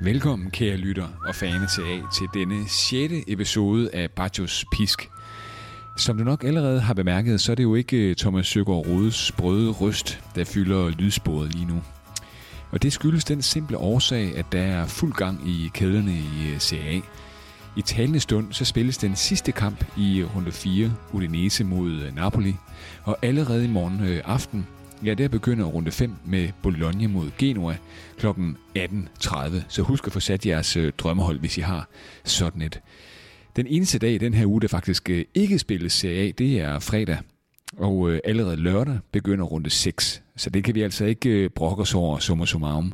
Velkommen, kære lytter og fane til A til denne 6. episode af Bajos Pisk. Som du nok allerede har bemærket, så er det jo ikke øh, Thomas Søgaard Rodes sprøde røst, der fylder lydsporet lige nu. Og det skyldes den simple årsag, at der er fuld gang i kæderne i øh, CA. I talende stund så spilles den sidste kamp i runde 4, Udinese mod øh, Napoli. Og allerede i morgen aften, Ja, der begynder runde 5 med Bologna mod Genua kl. 18.30. Så husk at få sat jeres øh, drømmehold, hvis I har sådan et. Den eneste dag i den her uge, der faktisk øh, ikke spilles Serie A, det er fredag. Og øh, allerede lørdag begynder runde 6. Så det kan vi altså ikke øh, brokke os over, summa summarum.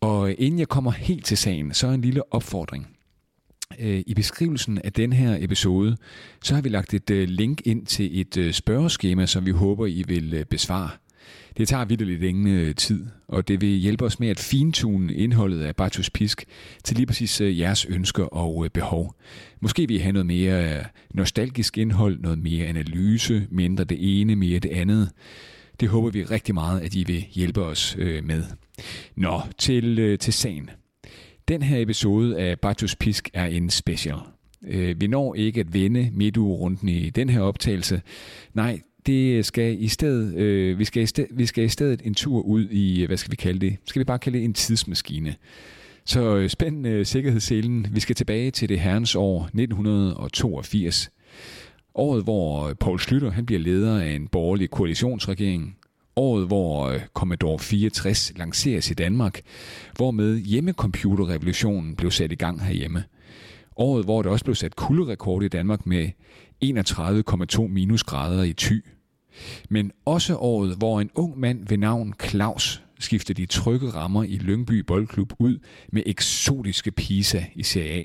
Og inden jeg kommer helt til sagen, så er en lille opfordring. Øh, I beskrivelsen af den her episode, så har vi lagt et øh, link ind til et øh, spørgeskema, som vi håber, I vil besvare. Det tager vidderligt ingen tid, og det vil hjælpe os med at fintune indholdet af Bartos Pisk til lige præcis jeres ønsker og behov. Måske vil I have noget mere nostalgisk indhold, noget mere analyse, mindre det ene, mere det andet. Det håber vi rigtig meget, at I vil hjælpe os med. Nå, til, til sagen. Den her episode af Bartos Pisk er en special. Øh, vi når ikke at vende midtugerunden i den her optagelse. Nej, det skal i stedet, øh, vi, skal i stedet, vi skal i stedet en tur ud i, øh, hvad skal vi kalde det? Skal vi bare kalde det en tidsmaskine? Så øh, spænd øh, sikkerhedsselen. Vi skal tilbage til det herrens år 1982. Året, hvor øh, Paul Slytter han bliver leder af en borgerlig koalitionsregering. Året, hvor øh, Commodore 64 lanceres i Danmark, hvormed hjemmecomputerrevolutionen blev sat i gang herhjemme. Året, hvor der også blev sat kulderekord i Danmark med 31,2 minusgrader i Thy. Men også året, hvor en ung mand ved navn Claus skiftede de trygge rammer i Lyngby Boldklub ud med eksotiske Pisa i Serie A.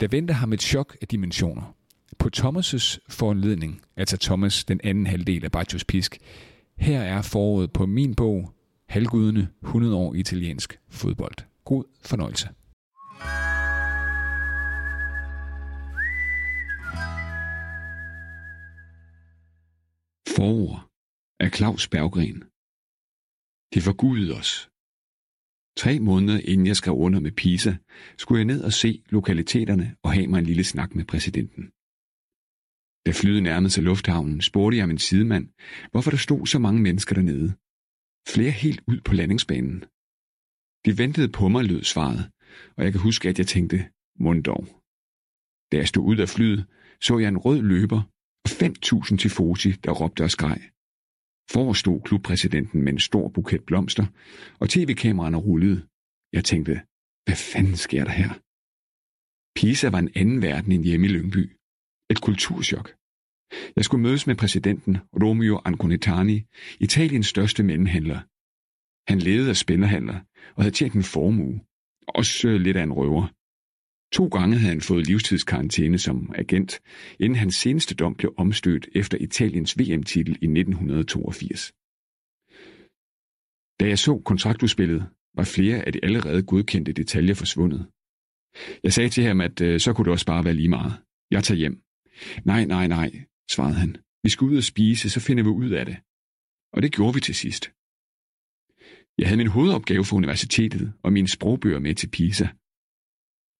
Der venter ham et chok af dimensioner. På Thomas' foranledning, altså Thomas, den anden halvdel af Bajos Pisk, her er foråret på min bog, Halvgudene 100 år italiensk fodbold. God fornøjelse. Forår af Claus Berggren. Det forgudede os. Tre måneder inden jeg skrev under med Pisa, skulle jeg ned og se lokaliteterne og have mig en lille snak med præsidenten. Da flyet nærmede sig lufthavnen, spurgte jeg min sidemand, hvorfor der stod så mange mennesker dernede. Flere helt ud på landingsbanen. De ventede på mig, lød svaret, og jeg kan huske, at jeg tænkte, mund dog. Da jeg stod ud af flyet, så jeg en rød løber og 5.000 tifosi, der råbte og skreg. Forstod klubpræsidenten med en stor buket blomster, og tv-kameraerne rullede. Jeg tænkte, hvad fanden sker der her? Pisa var en anden verden end hjemme i Lyngby. Et kulturschok. Jeg skulle mødes med præsidenten Romeo Anconetani, Italiens største mellemhandler. Han levede af spænderhandler og havde tjent en formue. Også lidt af en røver. To gange havde han fået livstidskarantæne som agent, inden hans seneste dom blev omstødt efter Italiens VM-titel i 1982. Da jeg så kontraktudspillet, var flere af de allerede godkendte detaljer forsvundet. Jeg sagde til ham, at øh, så kunne det også bare være lige meget. Jeg tager hjem. Nej, nej, nej, svarede han. Vi skal ud og spise, så finder vi ud af det. Og det gjorde vi til sidst. Jeg havde min hovedopgave for universitetet og mine sprogbøger med til Pisa.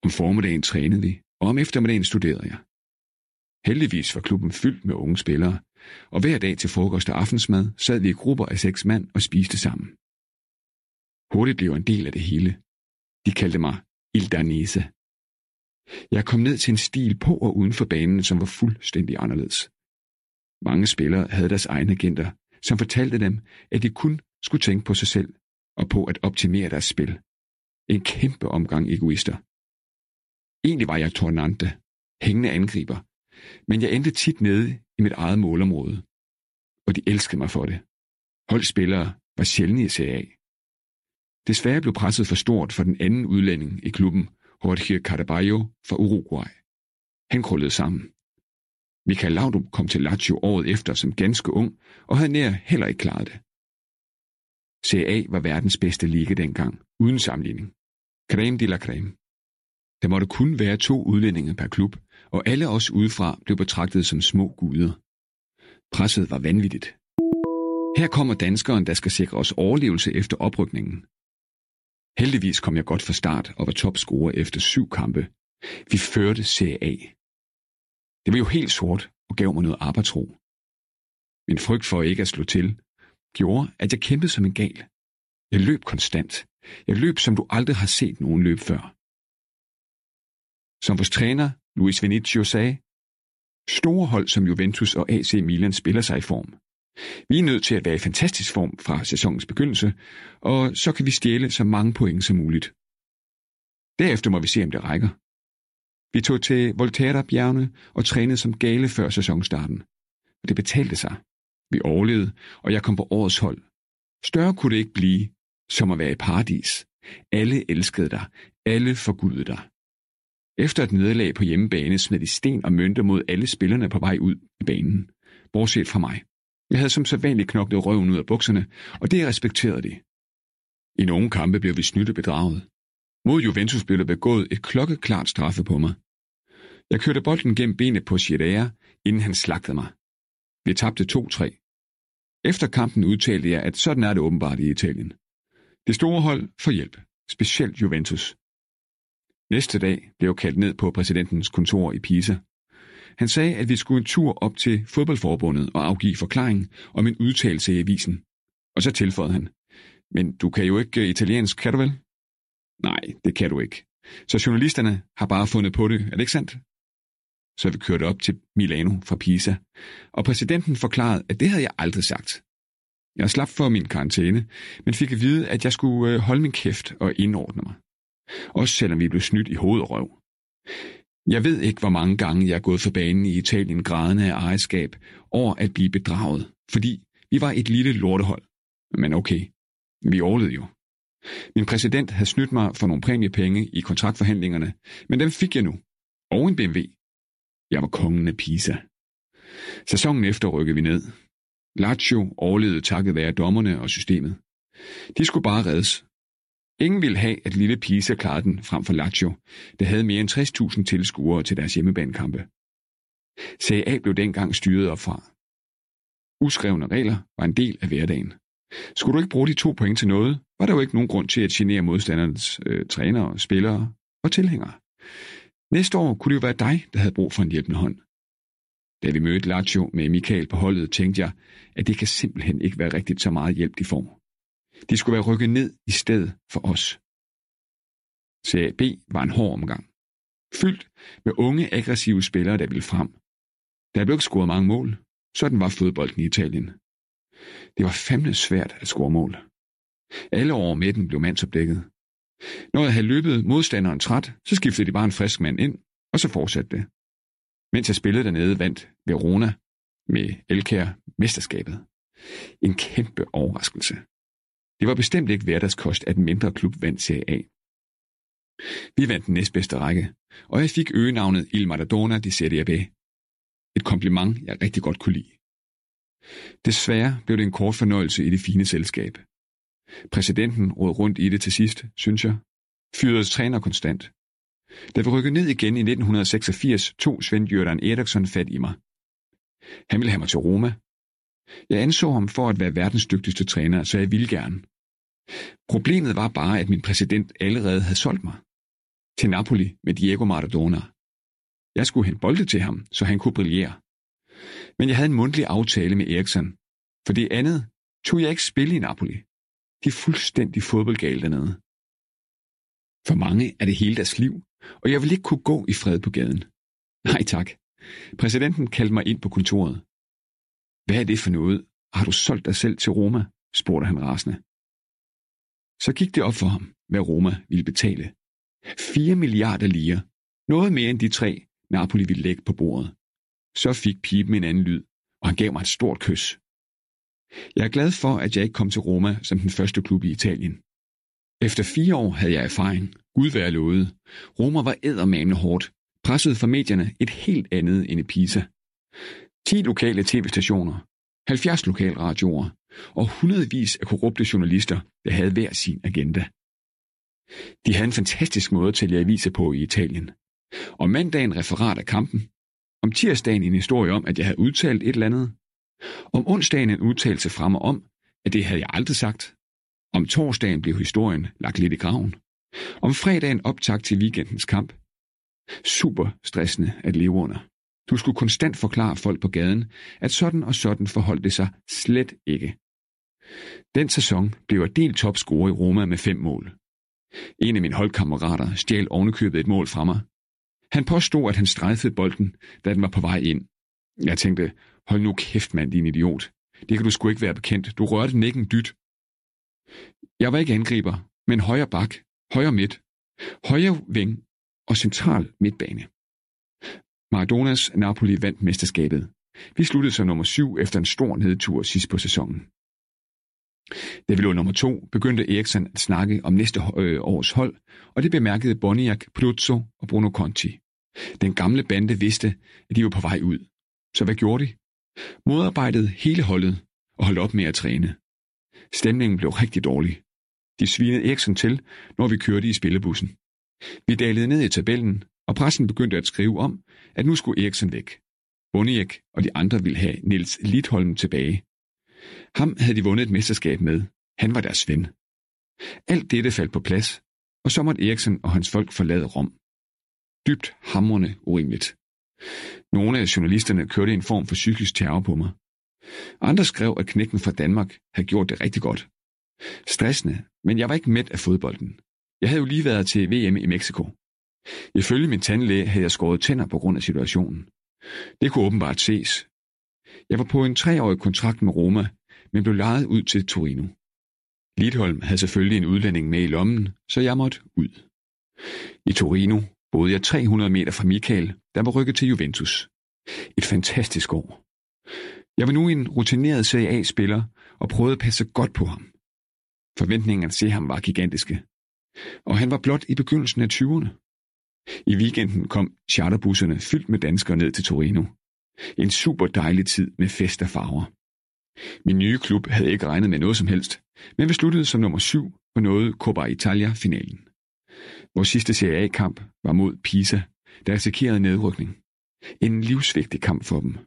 Om formiddagen trænede vi, og om eftermiddagen studerede jeg. Heldigvis var klubben fyldt med unge spillere, og hver dag til frokost og aftensmad sad vi i grupper af seks mand og spiste sammen. Hurtigt blev en del af det hele. De kaldte mig Il Danese. Jeg kom ned til en stil på og uden for banen, som var fuldstændig anderledes. Mange spillere havde deres egne agenter, som fortalte dem, at de kun skulle tænke på sig selv og på at optimere deres spil. En kæmpe omgang egoister. Egentlig var jeg tornante, hængende angriber, men jeg endte tit nede i mit eget målområde, og de elskede mig for det. Holdspillere var sjældne i CA. Desværre blev presset for stort for den anden udlænding i klubben, Jorge Caraballo fra Uruguay. Han krullede sammen. Michael Laudrup kom til Lazio året efter som ganske ung, og havde nær heller ikke klaret det. CA var verdens bedste liga dengang, uden sammenligning. Creme de la creme. Der måtte kun være to udlændinge per klub, og alle os udefra blev betragtet som små guder. Presset var vanvittigt. Her kommer danskeren, der skal sikre os overlevelse efter oprykningen. Heldigvis kom jeg godt fra start og var topscorer efter syv kampe. Vi førte Serie A. Det var jo helt sort og gav mig noget arbejdsro. Min frygt for ikke at slå til gjorde, at jeg kæmpede som en gal. Jeg løb konstant. Jeg løb, som du aldrig har set nogen løb før. Som vores træner, Luis Vinicio, sagde, store hold som Juventus og AC Milan spiller sig i form. Vi er nødt til at være i fantastisk form fra sæsonens begyndelse, og så kan vi stjæle så mange point som muligt. Derefter må vi se, om det rækker. Vi tog til Volterra-bjergene og trænede som gale før sæsonstarten. Og det betalte sig. Vi overlevede, og jeg kom på årets hold. Større kunne det ikke blive, som at være i paradis. Alle elskede dig. Alle forgudede dig. Efter et nederlag på hjemmebane smed de sten og mønter mod alle spillerne på vej ud i banen. Bortset fra mig. Jeg havde som sædvanligt knoklet røven ud af bukserne, og det respekterede de. I nogle kampe blev vi snydt og bedraget. Mod Juventus blev der begået et klokkeklart straffe på mig. Jeg kørte bolden gennem benet på Schiedea, inden han slagtede mig. Vi tabte 2-3. Efter kampen udtalte jeg, at sådan er det åbenbart i Italien. Det store hold får hjælp, specielt Juventus. Næste dag blev jeg kaldt ned på præsidentens kontor i Pisa. Han sagde, at vi skulle en tur op til fodboldforbundet og afgive forklaring om en udtalelse i avisen. Og så tilføjede han, men du kan jo ikke øh, italiensk, kan du vel? Nej, det kan du ikke. Så journalisterne har bare fundet på det, er det ikke sandt? Så vi kørte op til Milano fra Pisa, og præsidenten forklarede, at det havde jeg aldrig sagt. Jeg slap for min karantæne, men fik at vide, at jeg skulle øh, holde min kæft og indordne mig. Også selvom vi blev snydt i hoved og røv. Jeg ved ikke, hvor mange gange jeg er gået for banen i Italien grædende af ejerskab over at blive bedraget, fordi vi var et lille lortehold. Men okay, vi overlevede jo. Min præsident havde snydt mig for nogle præmiepenge i kontraktforhandlingerne, men dem fik jeg nu. Og en BMW. Jeg var kongen af Pisa. Sæsonen efter rykkede vi ned. Lazio overlevede takket være dommerne og systemet. De skulle bare reddes. Ingen ville have, at lille Pisa klarede den frem for Lazio, der havde mere end 60.000 tilskuere til deres hjemmebanekampe. Serie A blev dengang styret op fra. Uskrevne regler var en del af hverdagen. Skulle du ikke bruge de to point til noget, var der jo ikke nogen grund til at genere modstandernes øh, trænere, spillere og tilhængere. Næste år kunne det jo være dig, der havde brug for en hjælpende hånd. Da vi mødte Lazio med Michael på holdet, tænkte jeg, at det kan simpelthen ikke være rigtigt så meget hjælp, de får. De skulle være rykket ned i stedet for os. Serie B var en hård omgang. Fyldt med unge, aggressive spillere, der ville frem. Der blev ikke scoret mange mål. Sådan var fodbolden i Italien. Det var fandme svært at score mål. Alle over midten blev mandsopdækket. Når jeg havde løbet modstanderen træt, så skiftede de bare en frisk mand ind, og så fortsatte det. Mens jeg spillede dernede, vandt Verona med Elkær mesterskabet. En kæmpe overraskelse. Det var bestemt ikke hverdagskost, at en mindre klub vandt Serie A. Vi vandt den næstbedste række, og jeg fik øgenavnet Il Maradona di Serie B. Et kompliment, jeg rigtig godt kunne lide. Desværre blev det en kort fornøjelse i det fine selskab. Præsidenten råd rundt i det til sidst, synes jeg. Fyrede træner konstant. Da vi rykkede ned igen i 1986, tog Svend Jørgen Eriksson fat i mig. Han ville have mig til Roma. Jeg anså ham for at være verdens dygtigste træner, så jeg ville gerne. Problemet var bare, at min præsident allerede havde solgt mig. Til Napoli med Diego Maradona. Jeg skulle hente bolde til ham, så han kunne brillere. Men jeg havde en mundtlig aftale med Eriksson. For det andet tog jeg ikke spil i Napoli. De er fuldstændig fodboldgale dernede. For mange er det hele deres liv, og jeg vil ikke kunne gå i fred på gaden. Nej tak. Præsidenten kaldte mig ind på kontoret. Hvad er det for noget? Har du solgt dig selv til Roma? spurgte han rasende. Så gik det op for ham, hvad Roma ville betale. 4 milliarder lire. Noget mere end de tre, Napoli ville lægge på bordet. Så fik pipen en anden lyd, og han gav mig et stort kys. Jeg er glad for, at jeg ikke kom til Roma som den første klub i Italien. Efter fire år havde jeg erfaring. Gud være lovet. Roma var eddermame hårdt. Presset fra medierne et helt andet end i Pisa. 10 lokale tv-stationer, 70 lokalradioer og hundredvis af korrupte journalister, der havde hver sin agenda. De havde en fantastisk måde at tælle aviser på i Italien. Om mandagen referat af kampen. Om tirsdagen en historie om, at jeg havde udtalt et eller andet. Om onsdagen en udtalelse frem og om, at det havde jeg aldrig sagt. Om torsdagen blev historien lagt lidt i graven. Om fredagen optag til weekendens kamp. Super stressende at leve under. Du skulle konstant forklare folk på gaden, at sådan og sådan forholdt det sig slet ikke. Den sæson blev jeg delt topscorer i Roma med fem mål. En af mine holdkammerater stjal ovenikøbet et mål fra mig. Han påstod, at han strejfede bolden, da den var på vej ind. Jeg tænkte, hold nu kæft mand, din idiot. Det kan du sgu ikke være bekendt. Du rørte den ikke en dyt. Jeg var ikke angriber, men højre bak, højre midt, højre ving og central midtbane. Maradonas Napoli vandt mesterskabet. Vi sluttede som nummer syv efter en stor nedtur sidst på sæsonen. Da vi lå nummer to, begyndte Eriksen at snakke om næste øh, års hold, og det bemærkede Boniak, Pluzzo og Bruno Conti. Den gamle bande vidste, at de var på vej ud. Så hvad gjorde de? Modarbejdede hele holdet og holdt op med at træne. Stemningen blev rigtig dårlig. De svinede Eriksen til, når vi kørte i spillebussen. Vi dalede ned i tabellen, og pressen begyndte at skrive om, at nu skulle Eriksen væk. Boniek og de andre ville have Nils Lidholm tilbage. Ham havde de vundet et mesterskab med. Han var deres ven. Alt dette faldt på plads, og så måtte Eriksen og hans folk forlade Rom. Dybt hamrende urimeligt. Nogle af journalisterne kørte en form for psykisk terror på mig. Andre skrev, at knækken fra Danmark havde gjort det rigtig godt. Stressende, men jeg var ikke mæt af fodbolden. Jeg havde jo lige været til VM i Mexico. Ifølge min tandlæge havde jeg skåret tænder på grund af situationen. Det kunne åbenbart ses. Jeg var på en treårig kontrakt med Roma, men blev lejet ud til Torino. Lidholm havde selvfølgelig en udlænding med i lommen, så jeg måtte ud. I Torino boede jeg 300 meter fra Michael, der var rykket til Juventus. Et fantastisk år. Jeg var nu en rutineret Serie A-spiller og prøvede at passe godt på ham. Forventningerne til ham var gigantiske. Og han var blot i begyndelsen af 20'erne. I weekenden kom charterbusserne fyldt med danskere ned til Torino. En super dejlig tid med fest og farver. Min nye klub havde ikke regnet med noget som helst, men vi sluttede som nummer syv på noget Coppa Italia-finalen. Vores sidste Serie A-kamp var mod Pisa, der risikerede nedrykning. En livsvigtig kamp for dem.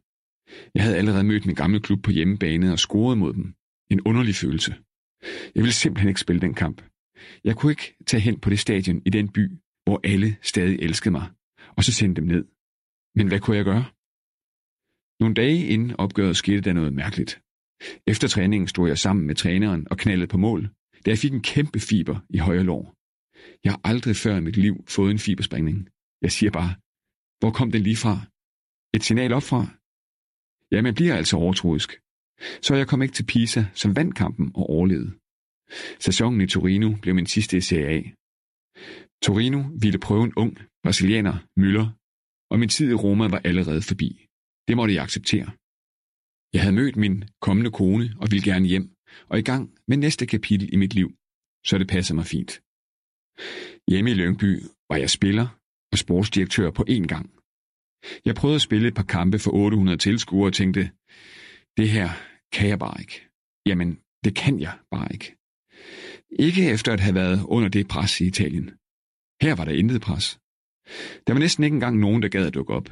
Jeg havde allerede mødt min gamle klub på hjemmebane og scoret mod dem. En underlig følelse. Jeg ville simpelthen ikke spille den kamp. Jeg kunne ikke tage hen på det stadion i den by, hvor alle stadig elskede mig, og så sendte dem ned. Men hvad kunne jeg gøre? Nogle dage inden opgøret skete der noget mærkeligt. Efter træningen stod jeg sammen med træneren og knaldede på mål, da jeg fik en kæmpe fiber i højre lår. Jeg har aldrig før i mit liv fået en fiberspringning. Jeg siger bare, hvor kom den lige fra? Et signal op fra? Ja, man bliver altså overtroisk. Så jeg kom ikke til Pisa, som vandt kampen og overlevede. Sæsonen i Torino blev min sidste i Serie A. Torino ville prøve en ung brasilianer, Müller, og min tid i Roma var allerede forbi. Det måtte jeg acceptere. Jeg havde mødt min kommende kone og ville gerne hjem, og i gang med næste kapitel i mit liv, så det passer mig fint. Hjemme i Lyngby var jeg spiller og sportsdirektør på én gang. Jeg prøvede at spille et par kampe for 800 tilskuere og tænkte, det her kan jeg bare ikke. Jamen, det kan jeg bare ikke. Ikke efter at have været under det pres i Italien. Her var der intet pres. Der var næsten ikke engang nogen, der gad at dukke op.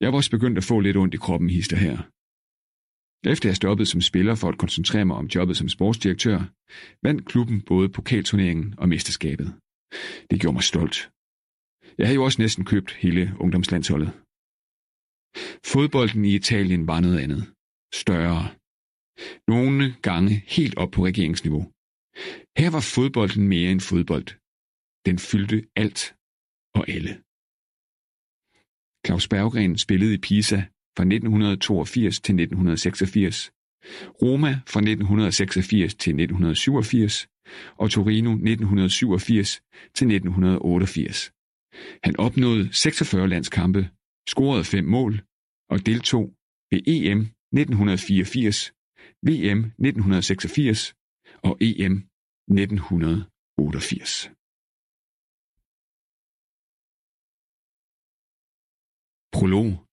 Jeg var også begyndt at få lidt ondt i kroppen hister her. Efter jeg stoppede som spiller for at koncentrere mig om jobbet som sportsdirektør, vandt klubben både pokalturneringen og mesterskabet. Det gjorde mig stolt. Jeg havde jo også næsten købt hele ungdomslandsholdet. Fodbolden i Italien var noget andet. Større. Nogle gange helt op på regeringsniveau. Her var fodbolden mere end fodbold. Den fyldte alt og alle. Claus Berggren spillede i Pisa fra 1982 til 1986, Roma fra 1986 til 1987 og Torino 1987 til 1988. Han opnåede 46 landskampe, scorede fem mål og deltog ved EM 1984, VM 1986 og EM 1988. Prolog